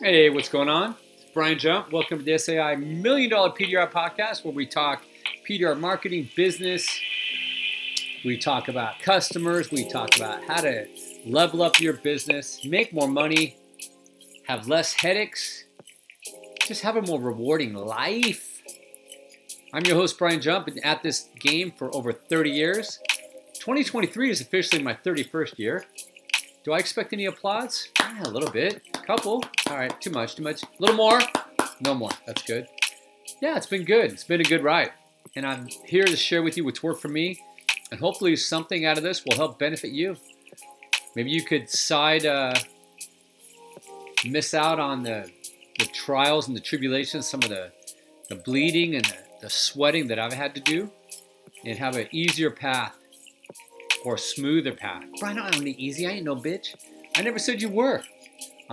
Hey, what's going on? It's Brian Jump. Welcome to the SAI Million Dollar PDR Podcast, where we talk PDR marketing, business. We talk about customers. We talk about how to level up your business, make more money, have less headaches, just have a more rewarding life. I'm your host, Brian Jump, and at this game for over 30 years. 2023 is officially my 31st year. Do I expect any applause? Yeah, a little bit. Couple. All right, too much, too much. A little more. No more. That's good. Yeah, it's been good. It's been a good ride. And I'm here to share with you what's worked for me. And hopefully, something out of this will help benefit you. Maybe you could side, uh, miss out on the, the trials and the tribulations, some of the, the bleeding and the, the sweating that I've had to do, and have an easier path or smoother path. Brian, I don't need easy. I ain't no bitch. I never said you were.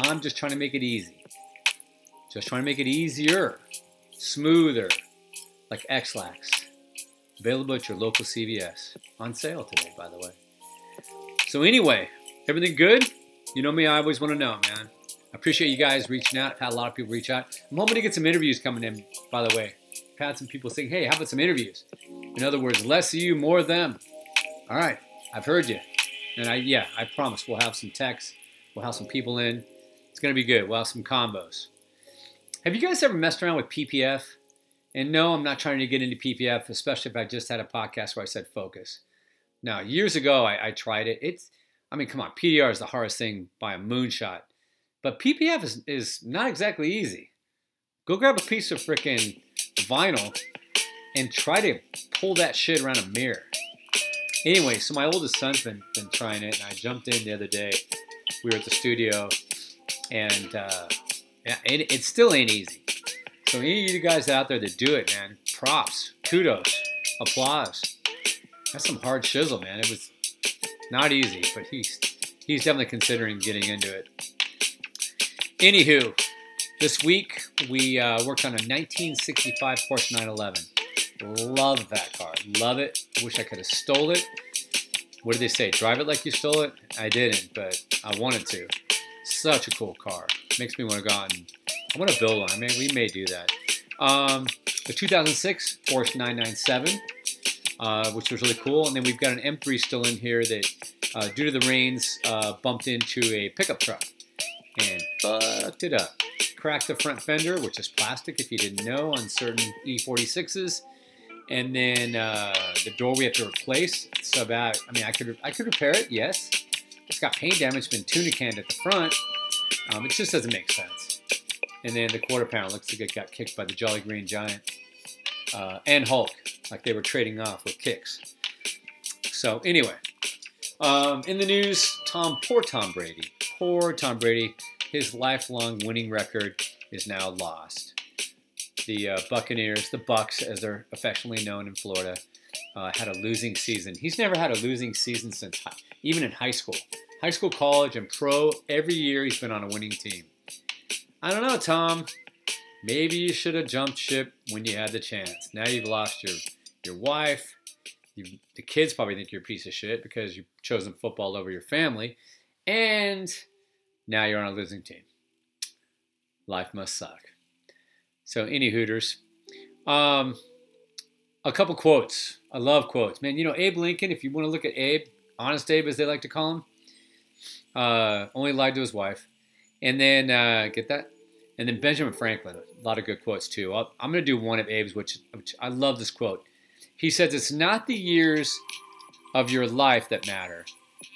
I'm just trying to make it easy. Just trying to make it easier, smoother, like Ex-Lax. Available at your local CVS. On sale today, by the way. So anyway, everything good? You know me, I always want to know, man. I appreciate you guys reaching out. I've had a lot of people reach out. I'm hoping to get some interviews coming in, by the way. I've had some people saying, hey, how about some interviews? In other words, less of you, more of them. All right. I've heard you. And I, yeah, I promise we'll have some texts. We'll have some people in. It's going to be good. We'll have some combos. Have you guys ever messed around with PPF? And no, I'm not trying to get into PPF, especially if I just had a podcast where I said focus. Now, years ago, I, I tried it. It's, I mean, come on, PDR is the hardest thing by a moonshot. But PPF is, is not exactly easy. Go grab a piece of freaking vinyl and try to pull that shit around a mirror. Anyway, so my oldest son's been been trying it, and I jumped in the other day. We were at the studio, and uh, it, it still ain't easy. So any of you guys out there that do it, man, props, kudos, applause. That's some hard chisel, man. It was not easy, but he's he's definitely considering getting into it. Anywho, this week we uh, worked on a 1965 Porsche 911. Love that car. Love it. Wish I could have stole it. What did they say? Drive it like you stole it? I didn't, but I wanted to. Such a cool car. Makes me want to go out and I want to build one. I mean, we may do that. Um, the 2006 Porsche 997, uh, which was really cool. And then we've got an M3 still in here that, uh, due to the rains, uh, bumped into a pickup truck and fucked it up. Cracked the front fender, which is plastic if you didn't know, on certain E46s and then uh, the door we have to replace. So bad. I mean, I could I could repair it. Yes, it's got paint damage, been tuna canned at the front. Um, it just doesn't make sense. And then the quarter panel looks like it got kicked by the Jolly Green Giant uh, and Hulk, like they were trading off with kicks. So anyway, um, in the news, Tom, poor Tom Brady, poor Tom Brady, his lifelong winning record is now lost the uh, Buccaneers, the Bucs, as they're affectionately known in Florida, uh, had a losing season. He's never had a losing season since even in high school, high school, college, and pro. Every year he's been on a winning team. I don't know, Tom. Maybe you should have jumped ship when you had the chance. Now you've lost your your wife. You, the kids probably think you're a piece of shit because you've chosen football over your family, and now you're on a losing team. Life must suck. So, any Hooters. Um, a couple quotes. I love quotes. Man, you know, Abe Lincoln, if you want to look at Abe, Honest Abe, as they like to call him, uh, only lied to his wife. And then, uh, get that? And then Benjamin Franklin, a lot of good quotes too. i am going to do one of Abe's, which, which I love this quote. He says, It's not the years of your life that matter,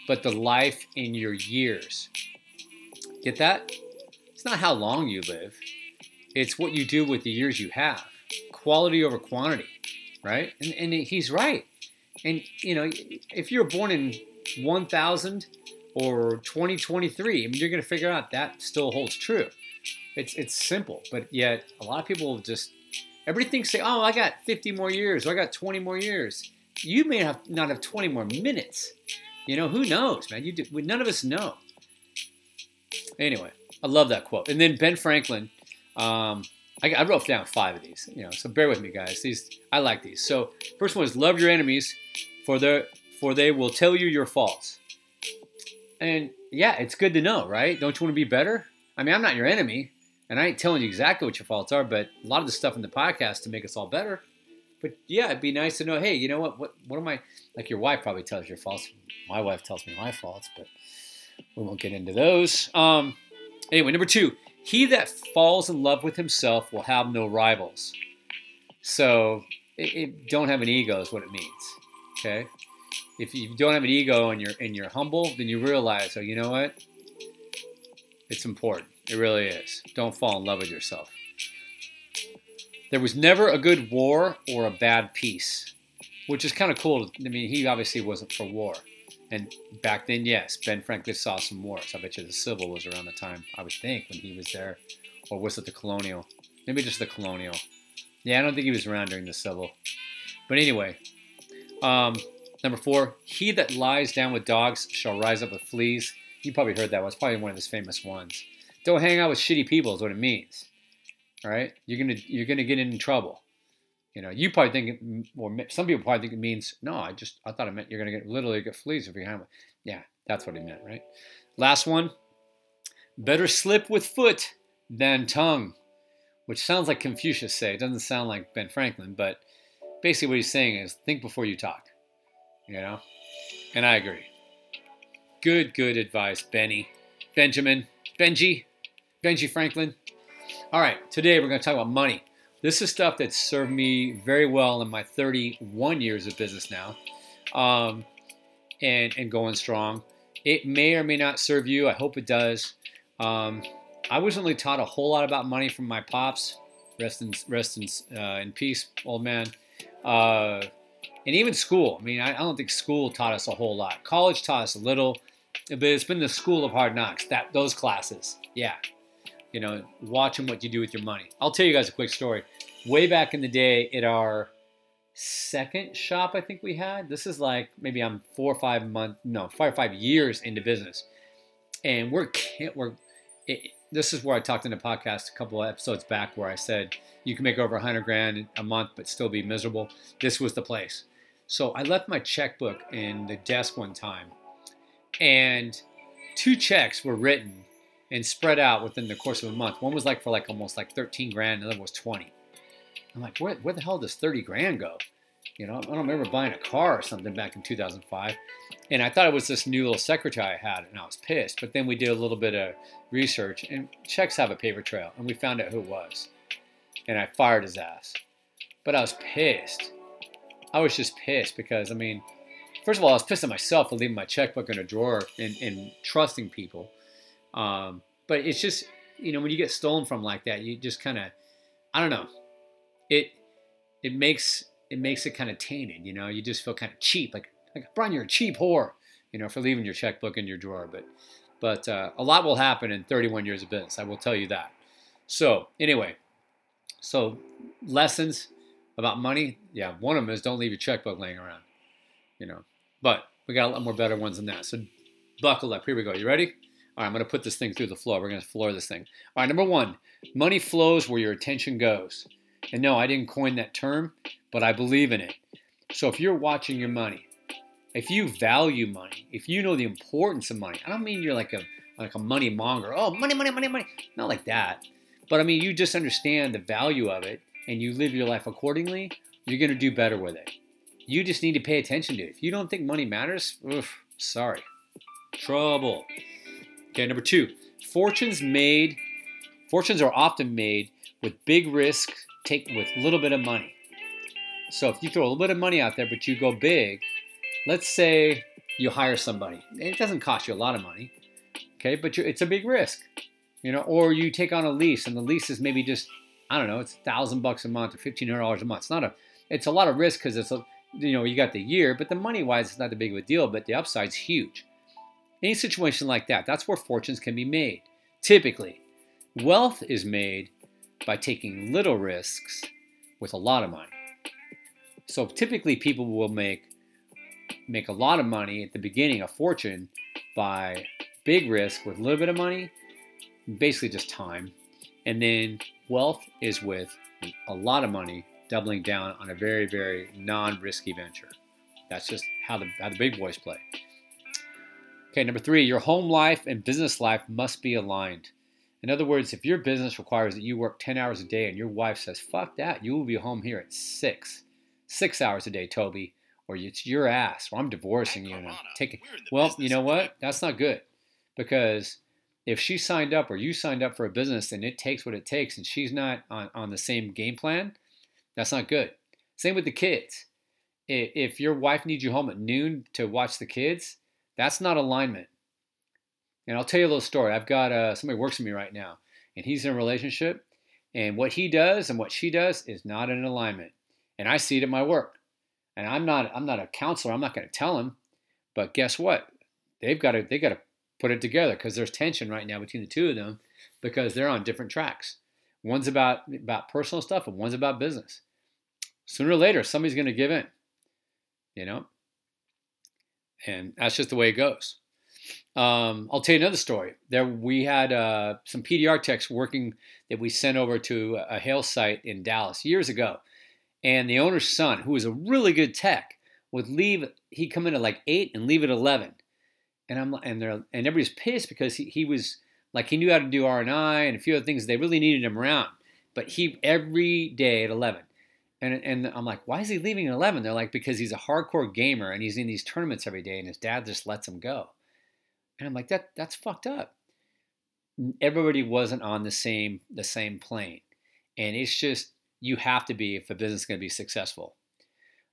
but the life in your years. Get that? It's not how long you live, it's what you do with the years you have. Quality over quantity, right? And, and he's right. And, you know, if you're born in 1000 or 2023, I mean, you're going to figure out that still holds true. It's, it's simple, but yet a lot of people just, everything say, oh, I got 50 more years or I got 20 more years. You may have not have 20 more minutes. You know, who knows, man? You do, none of us know. Anyway, I love that quote. And then Ben Franklin, um, I, I, wrote down five of these, you know, so bear with me, guys. These I like these. So first one is love your enemies, for their for they will tell you your faults. And yeah, it's good to know, right? Don't you want to be better? I mean, I'm not your enemy. And I ain't telling you exactly what your faults are, but a lot of the stuff in the podcast to make us all better. But yeah, it'd be nice to know, hey, you know what? What what am I like your wife probably tells your faults. My wife tells me my faults, but we won't get into those. Um anyway, number two, he that falls in love with himself will have no rivals. So it, it, don't have an ego is what it means. Okay? If you don't have an ego and you're and you're humble, then you realize, oh, you know what? It's important. It really is. Don't fall in love with yourself. There was never a good war or a bad peace, which is kind of cool. I mean, he obviously wasn't for war. And back then, yes, Ben Franklin saw some wars. I bet you the Civil was around the time, I would think, when he was there. Or was it the Colonial? Maybe just the Colonial. Yeah, I don't think he was around during the Civil. But anyway, um, number four, he that lies down with dogs shall rise up with fleas. You probably heard that one. It's probably one of his famous ones. Don't hang out with shitty people is what it means. All right? You're gonna you're gonna get in trouble. You know, you probably think, or some people probably think it means, no, I just, I thought it meant you're going to get literally get fleas if you have. Yeah, that's what he meant, right? Last one, better slip with foot than tongue, which sounds like Confucius say. It doesn't sound like Ben Franklin, but basically what he's saying is think before you talk, you know? And I agree. Good, good advice, Benny, Benjamin, Benji, Benji Franklin. All right, today we're going to talk about money. This is stuff that served me very well in my 31 years of business now, um, and and going strong. It may or may not serve you. I hope it does. Um, I wasn't really taught a whole lot about money from my pops. Rest in rest in, uh, in peace, old man. Uh, and even school. I mean, I, I don't think school taught us a whole lot. College taught us a little, but it's been the school of hard knocks. That those classes, yeah you know, watching what you do with your money. I'll tell you guys a quick story. Way back in the day, at our second shop, I think we had. This is like maybe I'm four or five months, no, five or five years into business, and we're we're. It, this is where I talked in the podcast a couple of episodes back, where I said you can make over a hundred grand a month but still be miserable. This was the place. So I left my checkbook in the desk one time, and two checks were written and spread out within the course of a month. One was like for like almost like 13 grand, and the was 20. I'm like, where, where the hell does 30 grand go? You know, I don't remember buying a car or something back in 2005. And I thought it was this new little secretary I had, and I was pissed. But then we did a little bit of research, and checks have a paper trail, and we found out who it was. And I fired his ass. But I was pissed. I was just pissed because, I mean, first of all, I was pissed at myself for leaving my checkbook in a drawer and, and trusting people. Um, but it's just, you know, when you get stolen from like that, you just kind of, I don't know, it it makes it makes it kind of tainted. You know, you just feel kind of cheap, like like Brian, you're a cheap whore, you know, for leaving your checkbook in your drawer. But but uh, a lot will happen in 31 years of business. I will tell you that. So anyway, so lessons about money. Yeah, one of them is don't leave your checkbook laying around. You know, but we got a lot more better ones than that. So buckle up. Here we go. You ready? All right, I'm going to put this thing through the floor. We're going to floor this thing. All right, number one, money flows where your attention goes. And no, I didn't coin that term, but I believe in it. So if you're watching your money, if you value money, if you know the importance of money, I don't mean you're like a like a money monger. Oh, money, money, money, money. Not like that. But I mean, you just understand the value of it and you live your life accordingly, you're going to do better with it. You just need to pay attention to it. If you don't think money matters, oof, sorry. Trouble. Okay, number two, fortunes made, fortunes are often made with big risk, take with a little bit of money. So if you throw a little bit of money out there, but you go big, let's say you hire somebody. It doesn't cost you a lot of money, okay, but it's a big risk, you know. Or you take on a lease, and the lease is maybe just I don't know, it's a thousand bucks a month or fifteen hundred dollars a month. It's not a, it's a lot of risk because it's a, you know, you got the year, but the money wise, it's not that big of a deal, but the upside's huge. Any situation like that, that's where fortunes can be made. Typically, wealth is made by taking little risks with a lot of money. So typically people will make make a lot of money at the beginning, a fortune by big risk with a little bit of money, basically just time. And then wealth is with a lot of money doubling down on a very, very non-risky venture. That's just how the how the big boys play. Okay, number three, your home life and business life must be aligned. In other words, if your business requires that you work 10 hours a day and your wife says, fuck that, you will be home here at six, six hours a day, Toby, or it's your ass, or I'm divorcing you and I'm taking, well, you know what? That's not good because if she signed up or you signed up for a business and it takes what it takes and she's not on, on the same game plan, that's not good. Same with the kids. If your wife needs you home at noon to watch the kids, that's not alignment. And I'll tell you a little story. I've got uh, somebody works with me right now, and he's in a relationship, and what he does and what she does is not in alignment. And I see it at my work. And I'm not I'm not a counselor. I'm not going to tell him. But guess what? They've got to they got to put it together because there's tension right now between the two of them because they're on different tracks. One's about about personal stuff and one's about business. Sooner or later, somebody's going to give in. You know, and that's just the way it goes. Um, I'll tell you another story. There, we had uh, some PDR techs working that we sent over to a hail site in Dallas years ago, and the owner's son, who was a really good tech, would leave. He'd come in at like eight and leave at eleven, and I'm and they're and everybody's pissed because he, he was like he knew how to do R and I and a few other things. They really needed him around, but he every day at eleven. And, and I'm like, why is he leaving at 11? They're like, because he's a hardcore gamer and he's in these tournaments every day and his dad just lets him go. And I'm like, that that's fucked up. Everybody wasn't on the same the same plane. And it's just you have to be if a business is going to be successful.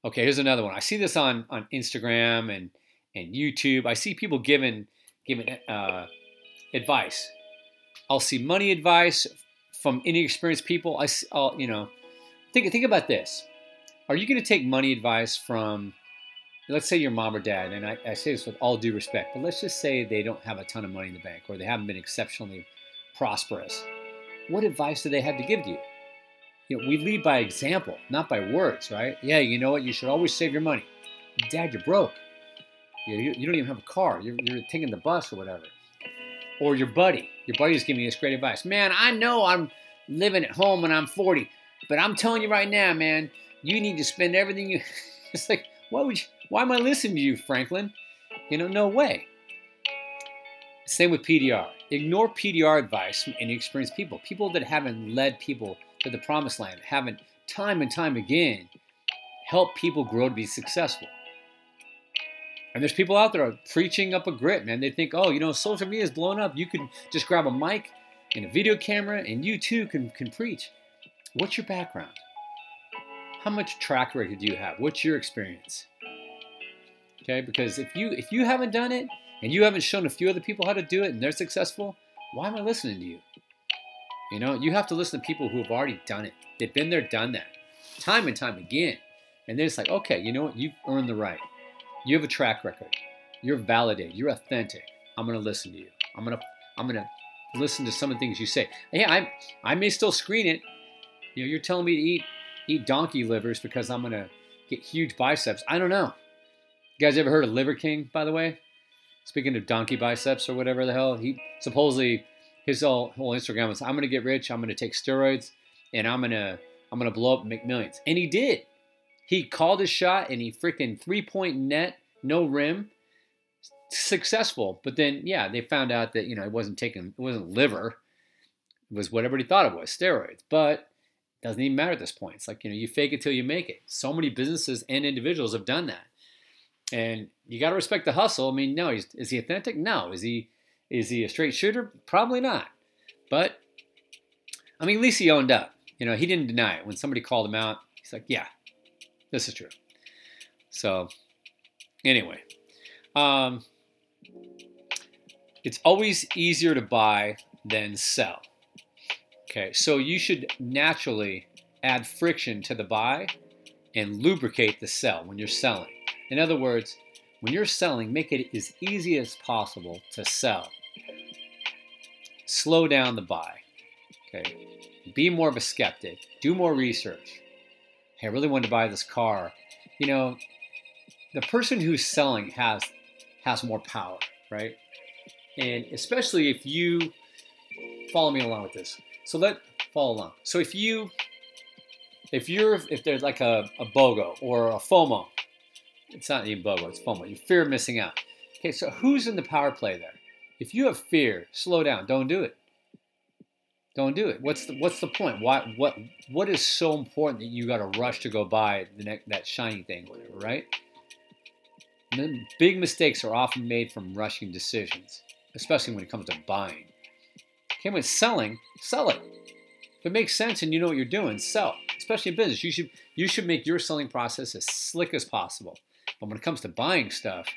Okay, here's another one. I see this on on Instagram and and YouTube. I see people giving giving uh, advice. I'll see money advice from inexperienced people. I I'll, you know think think about this. Are you going to take money advice from let's say your mom or dad, and I, I, say this with all due respect, but let's just say they don't have a ton of money in the bank or they haven't been exceptionally prosperous. What advice do they have to give to you? You know, we lead by example, not by words, right? Yeah, you know what? You should always save your money. Dad, you're broke. You, you, you don't even have a car. You're, you're taking the bus or whatever. Or your buddy. Your buddy's giving you this great advice. Man, I know I'm living at home when I'm 40, but I'm telling you right now, man, you need to spend everything you. it's like, why would you? Why am I listening to you, Franklin? You know, no way. Same with PDR. Ignore PDR advice from inexperienced people, people that haven't led people to the promised land, haven't time and time again helped people grow to be successful. And there's people out there preaching up a grit, man. They think, oh, you know, social media is blowing up. You can just grab a mic and a video camera, and you too can, can preach. What's your background? How much track record do you have? What's your experience? Okay, because if you if you haven't done it and you haven't shown a few other people how to do it and they're successful, why am I listening to you? You know, you have to listen to people who have already done it. They've been there, done that, time and time again. And then it's like, okay, you know what? You've earned the right. You have a track record. You're validated. You're authentic. I'm gonna listen to you. I'm gonna I'm gonna listen to some of the things you say. Yeah, I I may still screen it. You know, you're telling me to eat eat donkey livers because I'm gonna get huge biceps. I don't know. You guys ever heard of Liver King, by the way? Speaking of donkey biceps or whatever the hell, he supposedly his whole, whole Instagram was, "I'm gonna get rich. I'm gonna take steroids, and I'm gonna I'm gonna blow up and make millions. And he did. He called his shot, and he freaking three point net, no rim, successful. But then, yeah, they found out that you know it wasn't taking, it wasn't liver, it was whatever he thought it was, steroids. But it doesn't even matter at this point. It's like you know you fake it till you make it. So many businesses and individuals have done that. And you got to respect the hustle. I mean, no, is he authentic? No. Is he is he a straight shooter? Probably not. But I mean, at least he owned up. You know, he didn't deny it when somebody called him out. He's like, "Yeah, this is true." So, anyway, um, it's always easier to buy than sell. Okay, so you should naturally add friction to the buy and lubricate the sell when you're selling. In other words, when you're selling, make it as easy as possible to sell. Slow down the buy. Okay. Be more of a skeptic. Do more research. Hey, I really wanted to buy this car. You know, the person who's selling has has more power, right? And especially if you follow me along with this. So let follow along. So if you if you're if there's like a, a BOGO or a FOMO, it's not even BOGO, it's FOMO. You fear missing out. Okay, so who's in the power play there? If you have fear, slow down. Don't do it. Don't do it. What's the What's the point? Why? What What is so important that you got to rush to go buy the next, that shiny thing, whatever, right? Big mistakes are often made from rushing decisions, especially when it comes to buying. Okay, when selling, sell it. If it makes sense and you know what you're doing, sell. Especially in business, you should you should make your selling process as slick as possible. But when it comes to buying stuff,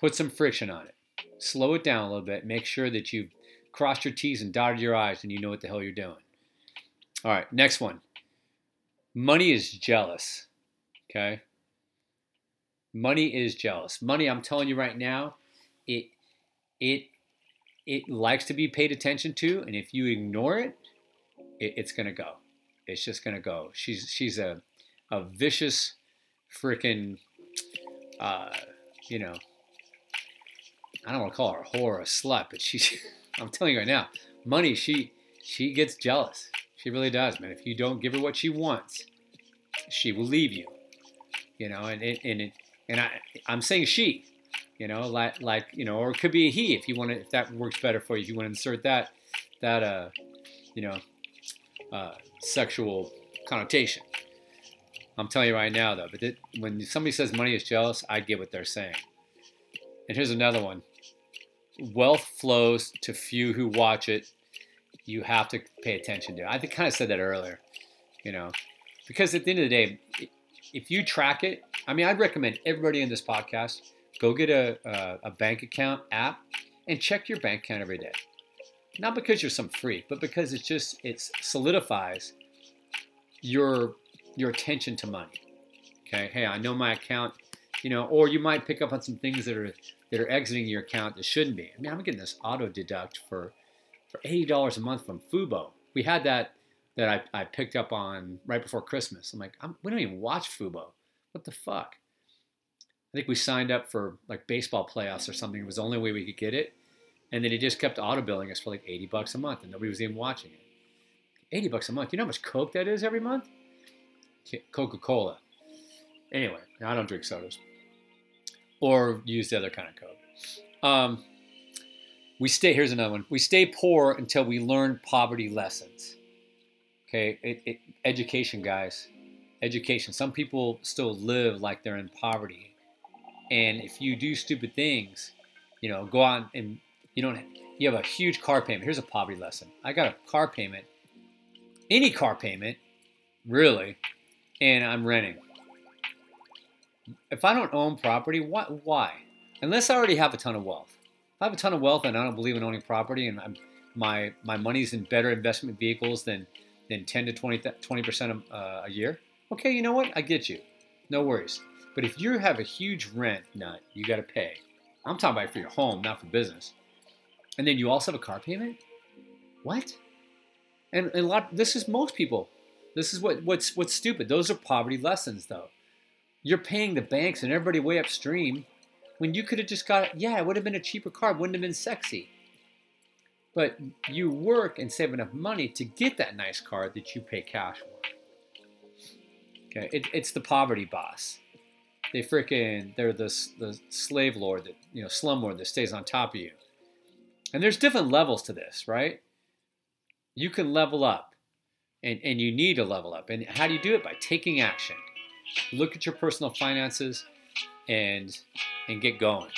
put some friction on it. Slow it down a little bit. Make sure that you've crossed your T's and dotted your I's and you know what the hell you're doing. All right, next one. Money is jealous. Okay? Money is jealous. Money, I'm telling you right now, it it it likes to be paid attention to, and if you ignore it, it it's gonna go. It's just gonna go. She's she's a a vicious freaking uh, you know I don't want to call her a whore or a slut, but she's I'm telling you right now, money she she gets jealous. She really does, man. If you don't give her what she wants, she will leave you. You know, and it, and it, and I I'm saying she, you know, like like you know, or it could be a he if you want to if that works better for you. If you want to insert that that uh you know uh, sexual connotation. I'm telling you right now though, but when somebody says money is jealous, I get what they're saying. And here's another one. Wealth flows to few who watch it. You have to pay attention to. it. I kind of said that earlier, you know, because at the end of the day, if you track it, I mean, I'd recommend everybody in this podcast go get a, a, a bank account app and check your bank account every day. Not because you're some freak, but because it's just it solidifies your your attention to money. Okay, hey, I know my account, you know, or you might pick up on some things that are that are exiting your account that shouldn't be. I mean, I'm getting this auto deduct for for eighty dollars a month from Fubo. We had that that I, I picked up on right before Christmas. I'm like, I'm, we don't even watch Fubo. What the fuck? I think we signed up for like baseball playoffs or something. It was the only way we could get it. And then he just kept auto billing us for like 80 bucks a month and nobody was even watching it. 80 bucks a month. You know how much Coke that is every month? Coca Cola. Anyway, I don't drink sodas or use the other kind of Coke. Um, we stay, here's another one. We stay poor until we learn poverty lessons. Okay, it, it, education, guys. Education. Some people still live like they're in poverty. And if you do stupid things, you know, go out and you don't, you have a huge car payment. Here's a poverty lesson. I got a car payment, any car payment, really, and I'm renting. If I don't own property, why? why? Unless I already have a ton of wealth. If I have a ton of wealth and I don't believe in owning property and I'm, my, my money's in better investment vehicles than, than 10 to 20, 20% a, uh, a year, okay, you know what? I get you. No worries. But if you have a huge rent nut you got to pay, I'm talking about for your home, not for business, and then you also have a car payment, what? And, and a lot. This is most people. This is what what's what's stupid. Those are poverty lessons, though. You're paying the banks and everybody way upstream when you could have just got. Yeah, it would have been a cheaper car. Wouldn't have been sexy. But you work and save enough money to get that nice car that you pay cash for. Okay, it, it's the poverty boss. They freaking they're the the slave lord that you know slumlord that stays on top of you. And there's different levels to this, right? You can level up and, and you need to level up. And how do you do it? By taking action. Look at your personal finances and and get going.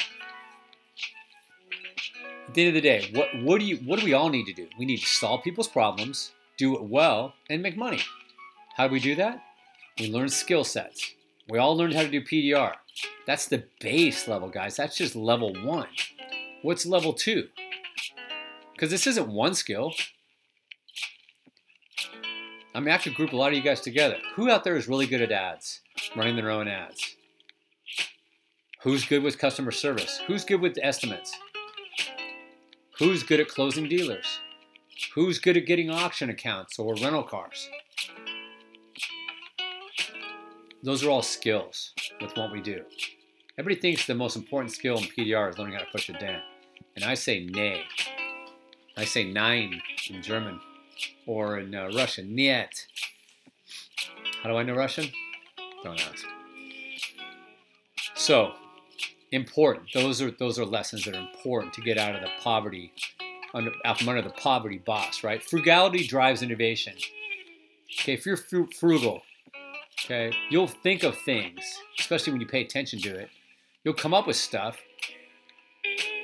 At the end of the day, what, what do you what do we all need to do? We need to solve people's problems, do it well, and make money. How do we do that? We learn skill sets. We all learned how to do PDR. That's the base level, guys. That's just level one. What's level two? Because this isn't one skill. I mean, I could group a lot of you guys together. Who out there is really good at ads, running their own ads? Who's good with customer service? Who's good with estimates? Who's good at closing dealers? Who's good at getting auction accounts or rental cars? Those are all skills with what we do. Everybody thinks the most important skill in PDR is learning how to push a dent. And I say nay. I say nein in German or in uh, Russian, niet. How do I know Russian? Don't ask. So, important. Those are those are lessons that are important to get out of the poverty under, out from under the poverty boss, right? Frugality drives innovation. Okay, if you're frugal, okay, you'll think of things, especially when you pay attention to it. You'll come up with stuff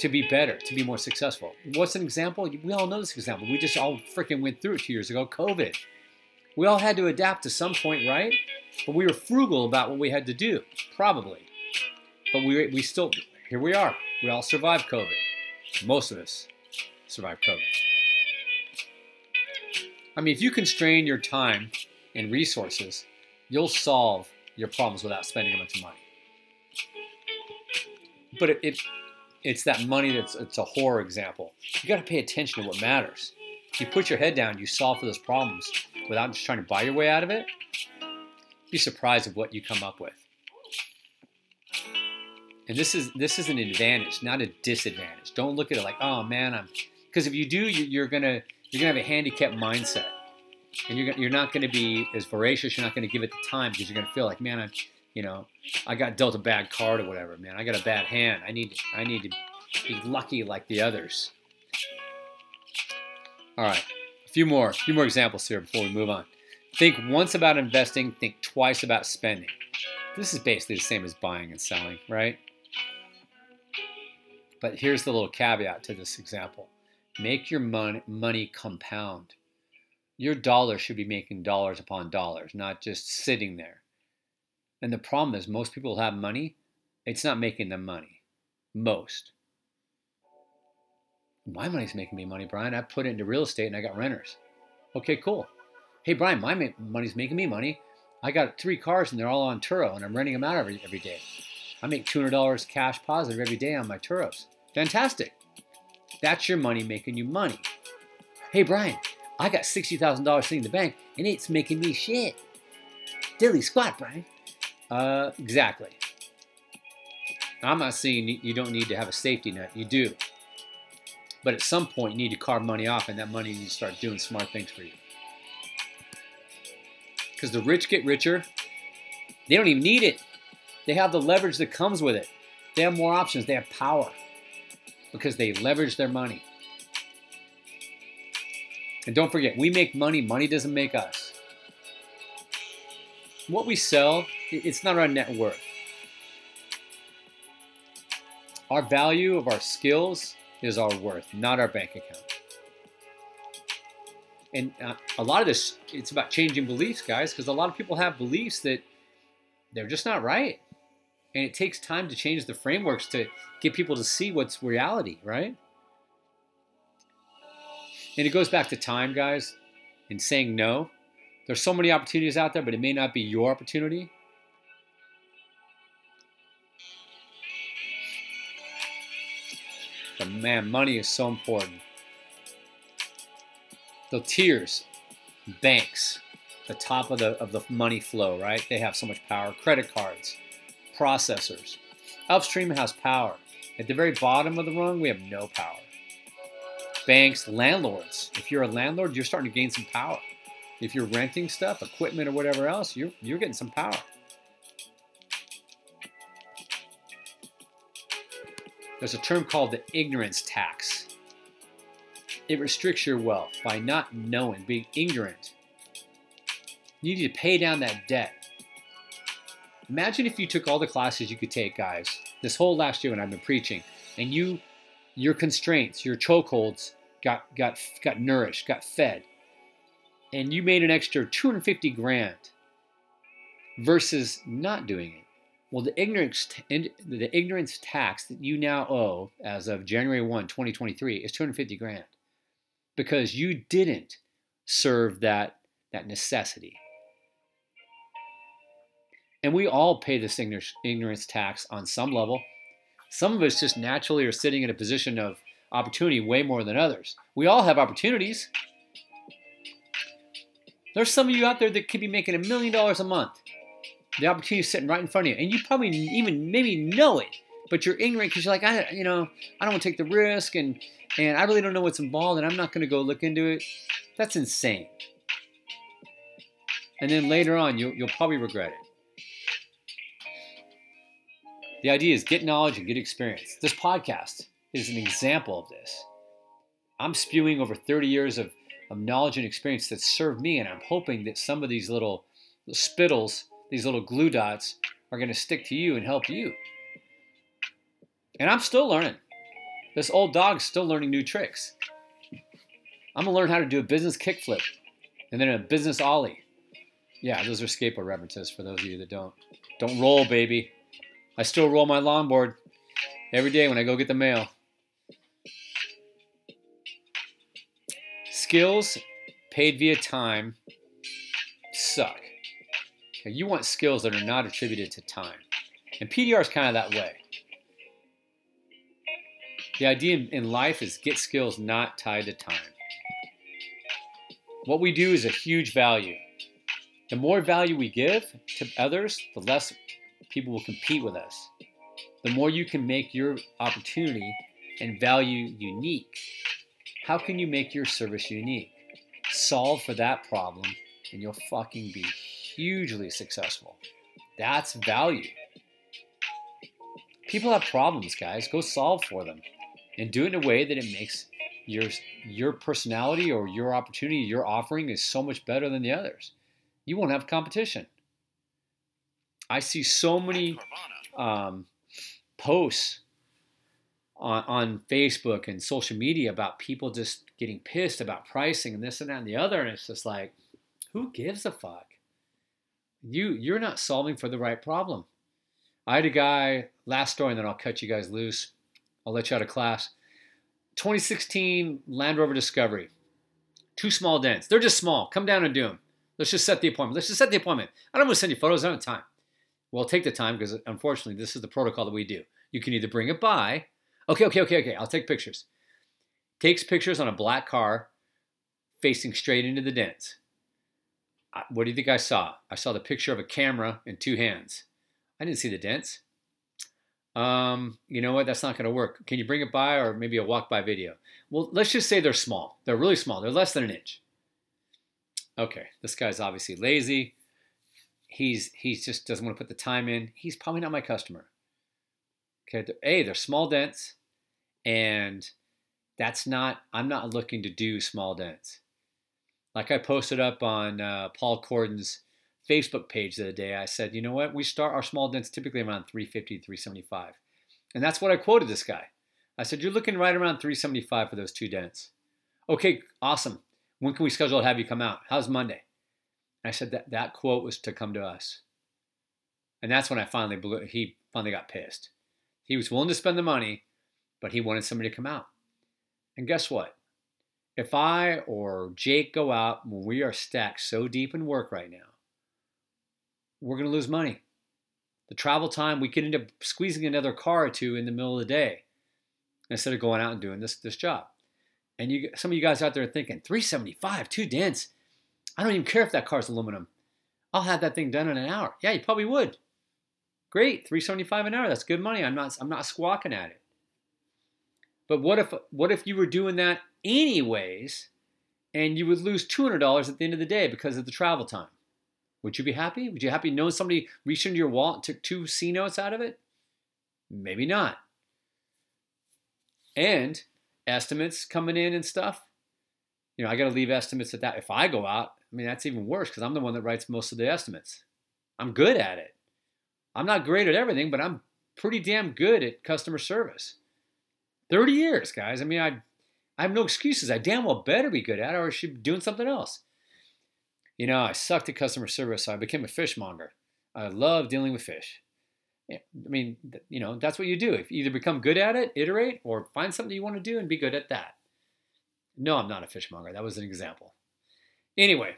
to be better, to be more successful. What's an example? We all know this example. We just all freaking went through it two years ago COVID. We all had to adapt to some point, right? But we were frugal about what we had to do, probably. But we, we still, here we are. We all survived COVID. Most of us survived COVID. I mean, if you constrain your time and resources, you'll solve your problems without spending a bunch of money. But it, it it's that money that's it's a horror example. You got to pay attention to what matters. If you put your head down, you solve for those problems without just trying to buy your way out of it. Be surprised of what you come up with. And this is this is an advantage, not a disadvantage. Don't look at it like, oh man, I'm because if you do, you're gonna you're gonna have a handicapped mindset, and you're you're not gonna be as voracious. You're not gonna give it the time because you're gonna feel like, man, I'm you know, I got dealt a bad card or whatever, man. I got a bad hand. I need I need to be lucky like the others. All right, a few more, a few more examples here before we move on. Think once about investing. Think twice about spending. This is basically the same as buying and selling, right? But here's the little caveat to this example. Make your money, money compound. Your dollar should be making dollars upon dollars, not just sitting there. And the problem is, most people have money, it's not making them money. Most. My money's making me money, Brian. I put it into real estate and I got renters. Okay, cool. Hey, Brian, my money's making me money. I got three cars and they're all on Turo and I'm renting them out every, every day. I make $200 cash positive every day on my Turos. Fantastic. That's your money making you money. Hey, Brian, I got $60,000 sitting in the bank and it's making me shit. Dilly squat, Brian. Uh, exactly. I'm not saying you don't need to have a safety net. You do. But at some point, you need to carve money off, and that money needs to start doing smart things for you. Because the rich get richer. They don't even need it. They have the leverage that comes with it. They have more options. They have power because they leverage their money. And don't forget, we make money, money doesn't make us. What we sell, it's not our net worth. Our value of our skills is our worth, not our bank account. And uh, a lot of this, it's about changing beliefs, guys, because a lot of people have beliefs that they're just not right. And it takes time to change the frameworks to get people to see what's reality, right? And it goes back to time, guys, and saying no. There's so many opportunities out there, but it may not be your opportunity. Man, money is so important. The tiers, banks, the top of the of the money flow, right? They have so much power. Credit cards, processors. Upstream has power. At the very bottom of the rung, we have no power. Banks, landlords. If you're a landlord, you're starting to gain some power. If you're renting stuff, equipment, or whatever else, you're, you're getting some power. There's a term called the ignorance tax. It restricts your wealth by not knowing, being ignorant. You need to pay down that debt. Imagine if you took all the classes you could take, guys, this whole last year when I've been preaching, and you, your constraints, your chokeholds got got got nourished, got fed, and you made an extra 250 grand versus not doing it. Well, the ignorance the ignorance tax that you now owe as of January 1, 2023 is 250 grand because you didn't serve that that necessity. And we all pay this ignorance tax on some level. Some of us just naturally are sitting in a position of opportunity way more than others. We all have opportunities. There's some of you out there that could be making a million dollars a month. The opportunity is sitting right in front of you, and you probably even maybe know it, but you're ignorant because you're like, I, you know, I don't want to take the risk, and and I really don't know what's involved, and I'm not going to go look into it. That's insane. And then later on, you'll, you'll probably regret it. The idea is get knowledge and get experience. This podcast is an example of this. I'm spewing over 30 years of, of knowledge and experience that served me, and I'm hoping that some of these little spittles, these little glue dots, are going to stick to you and help you. And I'm still learning. This old dog's still learning new tricks. I'm gonna learn how to do a business kickflip and then a business ollie. Yeah, those are skateboard references for those of you that don't. Don't roll, baby. I still roll my longboard every day when I go get the mail. Skills paid via time suck. You want skills that are not attributed to time. And PDR is kind of that way. The idea in life is get skills not tied to time. What we do is a huge value. The more value we give to others, the less people will compete with us. The more you can make your opportunity and value unique. How can you make your service unique? Solve for that problem and you'll fucking be hugely successful. That's value. People have problems, guys. Go solve for them and do it in a way that it makes your your personality or your opportunity, your offering is so much better than the others. You won't have competition. I see so many um, posts on, on Facebook and social media about people just getting pissed about pricing and this and that and the other, and it's just like, who gives a fuck? You you're not solving for the right problem. I had a guy last story, and then I'll cut you guys loose. I'll let you out of class. 2016 Land Rover Discovery. Two small dents. They're just small. Come down and do them. Let's just set the appointment. Let's just set the appointment. I don't want to send you photos. I don't have time. Well, take the time because unfortunately, this is the protocol that we do. You can either bring it by. Okay, okay, okay, okay. I'll take pictures. Takes pictures on a black car facing straight into the dents. What do you think I saw? I saw the picture of a camera in two hands. I didn't see the dents um, you know what, that's not going to work. Can you bring it by or maybe a walk by video? Well, let's just say they're small. They're really small. They're less than an inch. Okay, this guy's obviously lazy. He's he just doesn't want to put the time in. He's probably not my customer. Okay, they're, a they're small dents, and that's not. I'm not looking to do small dents. Like I posted up on uh, Paul Corden's Facebook page the other day, I said, you know what? We start our small dents typically around 350 to 375. And that's what I quoted this guy. I said, you're looking right around 375 for those two dents. Okay, awesome. When can we schedule to have you come out? How's Monday? And I said that that quote was to come to us. And that's when I finally blew, he finally got pissed. He was willing to spend the money, but he wanted somebody to come out. And guess what? If I or Jake go out when we are stacked so deep in work right now, we're going to lose money. The travel time, we could end up squeezing another car or two in the middle of the day instead of going out and doing this this job. And you, some of you guys out there are thinking, 375, two dents. I don't even care if that car's aluminum. I'll have that thing done in an hour. Yeah, you probably would. Great, 375 an hour. That's good money. I'm not I'm not squawking at it. But what if what if you were doing that anyways and you would lose $200 at the end of the day because of the travel time? Would you be happy? Would you happy knowing somebody reached into your wallet and took two C notes out of it? Maybe not. And estimates coming in and stuff. You know, I got to leave estimates at that. If I go out, I mean, that's even worse because I'm the one that writes most of the estimates. I'm good at it. I'm not great at everything, but I'm pretty damn good at customer service. 30 years, guys. I mean, I, I have no excuses. I damn well better be good at it or I should be doing something else. You know, I sucked at customer service, so I became a fishmonger. I love dealing with fish. I mean, you know, that's what you do. If you either become good at it, iterate, or find something you want to do and be good at that. No, I'm not a fishmonger. That was an example. Anyway,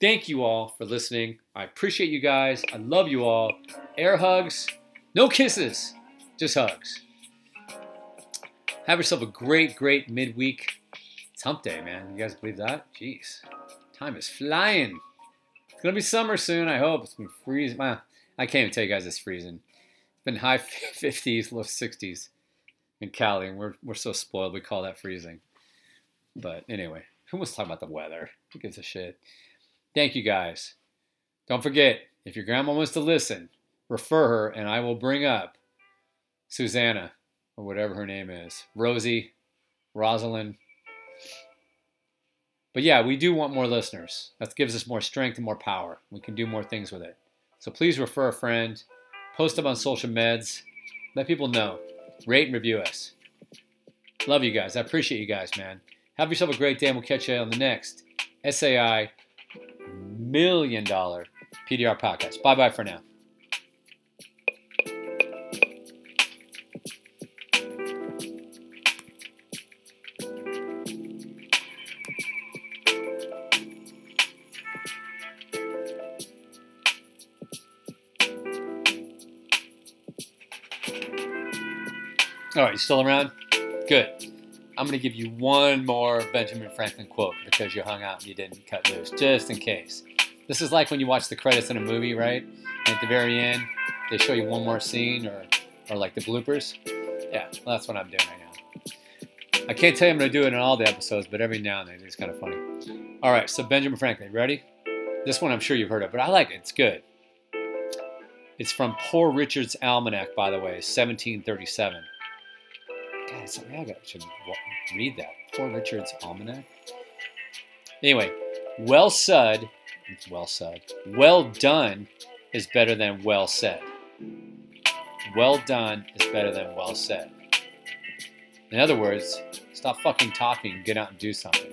thank you all for listening. I appreciate you guys. I love you all. Air hugs, no kisses, just hugs. Have yourself a great, great midweek. It's hump day, man. You guys believe that? Jeez. Time is flying. It's gonna be summer soon. I hope it's been freezing. Well, I can't even tell you guys it's freezing. It's been high 50s, low 60s in Cali, and we're we're so spoiled. We call that freezing. But anyway, who wants to talk about the weather? Who gives a shit? Thank you guys. Don't forget, if your grandma wants to listen, refer her, and I will bring up Susanna or whatever her name is, Rosie, Rosalind. But yeah, we do want more listeners. That gives us more strength and more power. We can do more things with it. So please refer a friend, post them on social meds, let people know, rate and review us. Love you guys. I appreciate you guys, man. Have yourself a great day, and we'll catch you on the next SAI million dollar PDR podcast. Bye bye for now. You still around? Good. I'm going to give you one more Benjamin Franklin quote because you hung out and you didn't cut loose, just in case. This is like when you watch the credits in a movie, right? And at the very end, they show you one more scene or, or like the bloopers. Yeah, well, that's what I'm doing right now. I can't tell you I'm going to do it in all the episodes, but every now and then it's kind of funny. All right, so Benjamin Franklin, ready? This one I'm sure you've heard of, but I like it. It's good. It's from Poor Richard's Almanac, by the way, 1737. God, something I should read that. Poor Richard's Almanac. Anyway, well said, well said, well done is better than well said. Well done is better than well said. In other words, stop fucking talking, get out and do something.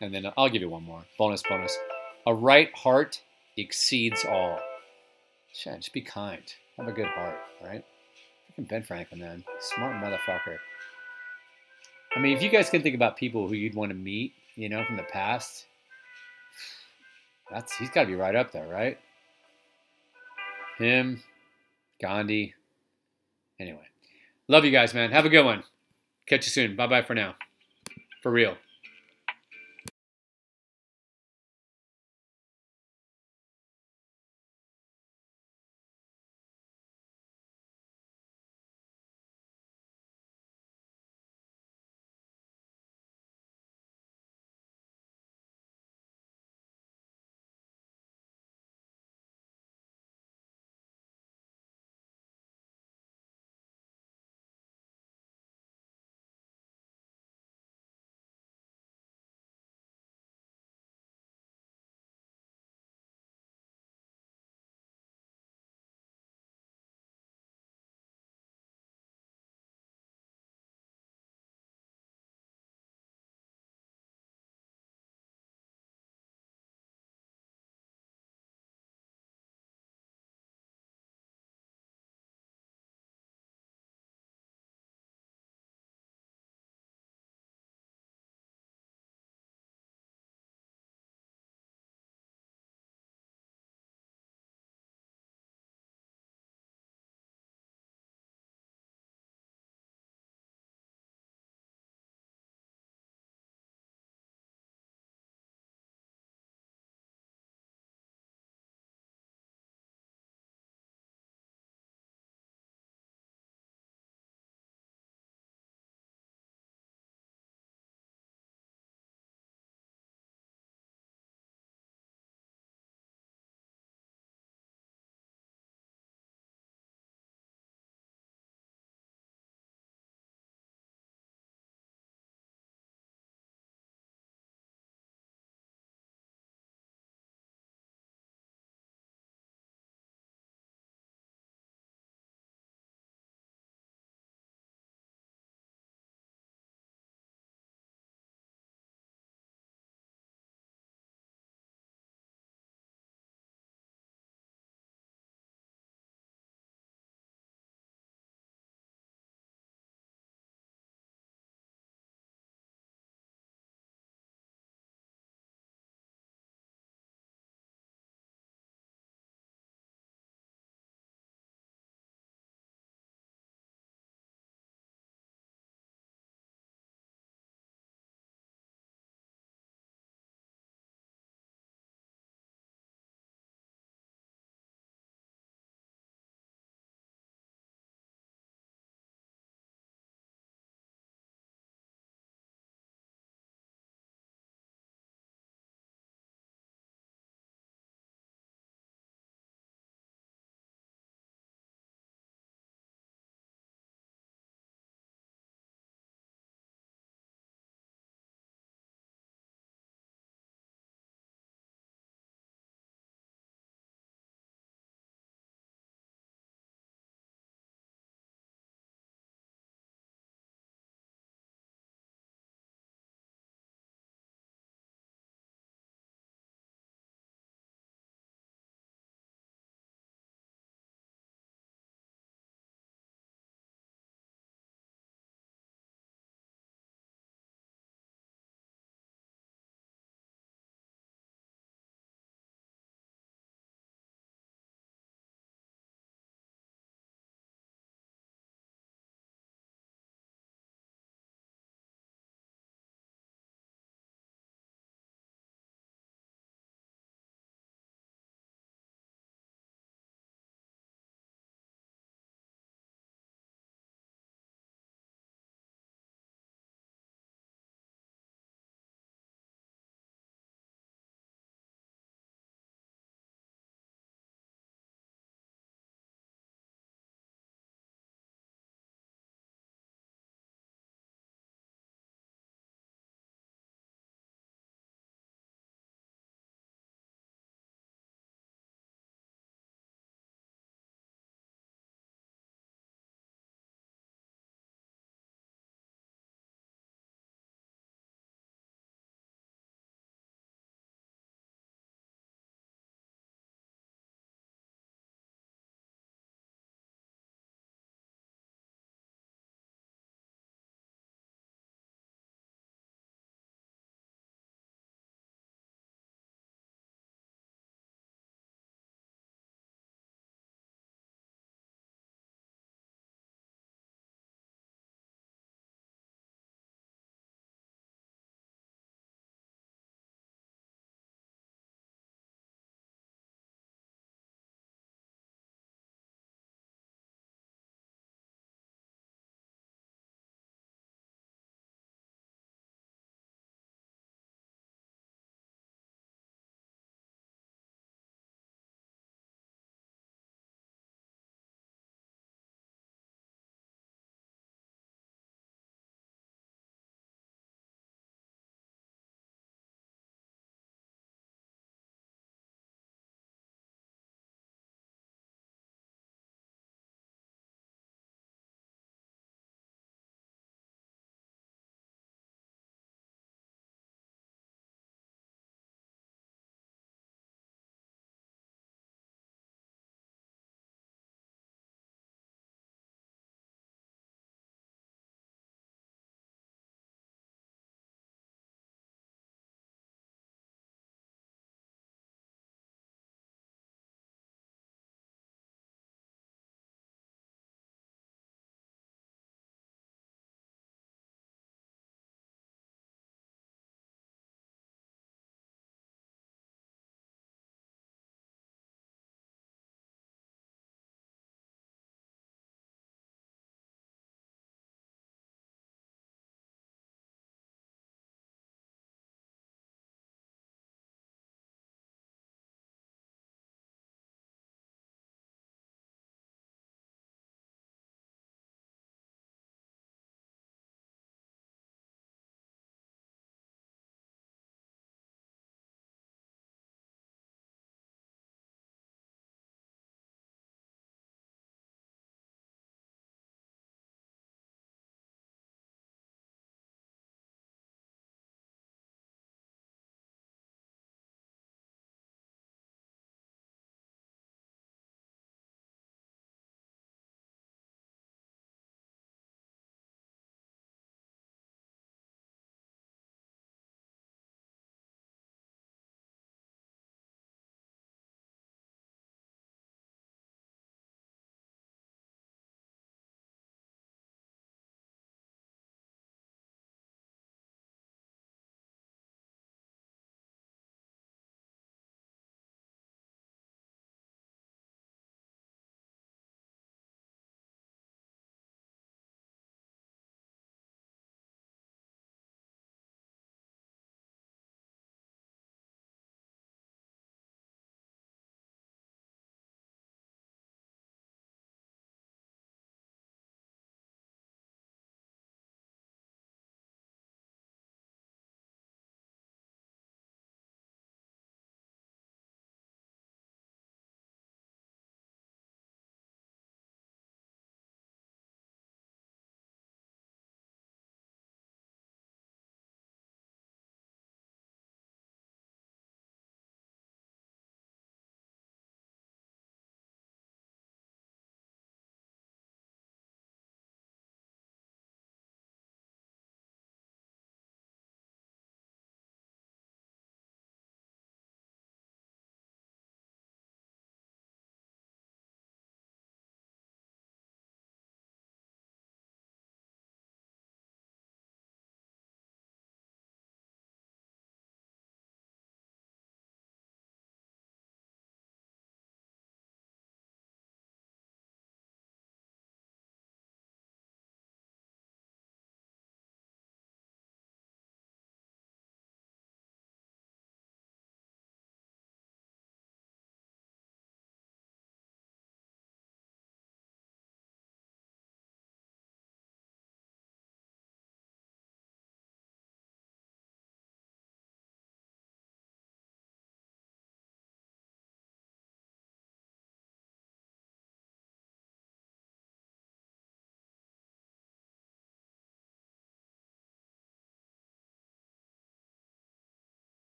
And then I'll give you one more. Bonus, bonus. A right heart exceeds all. Just be kind. Have a good heart, right? Fucking Ben Franklin, man. Smart motherfucker. I mean, if you guys can think about people who you'd want to meet, you know, from the past, that's he's got to be right up there, right? Him, Gandhi. Anyway, love you guys, man. Have a good one. Catch you soon. Bye bye for now. For real.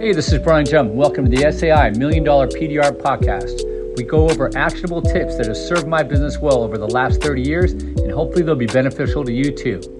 Hey, this is Brian Jump. Welcome to the SAI Million Dollar PDR Podcast. We go over actionable tips that have served my business well over the last 30 years, and hopefully they'll be beneficial to you too.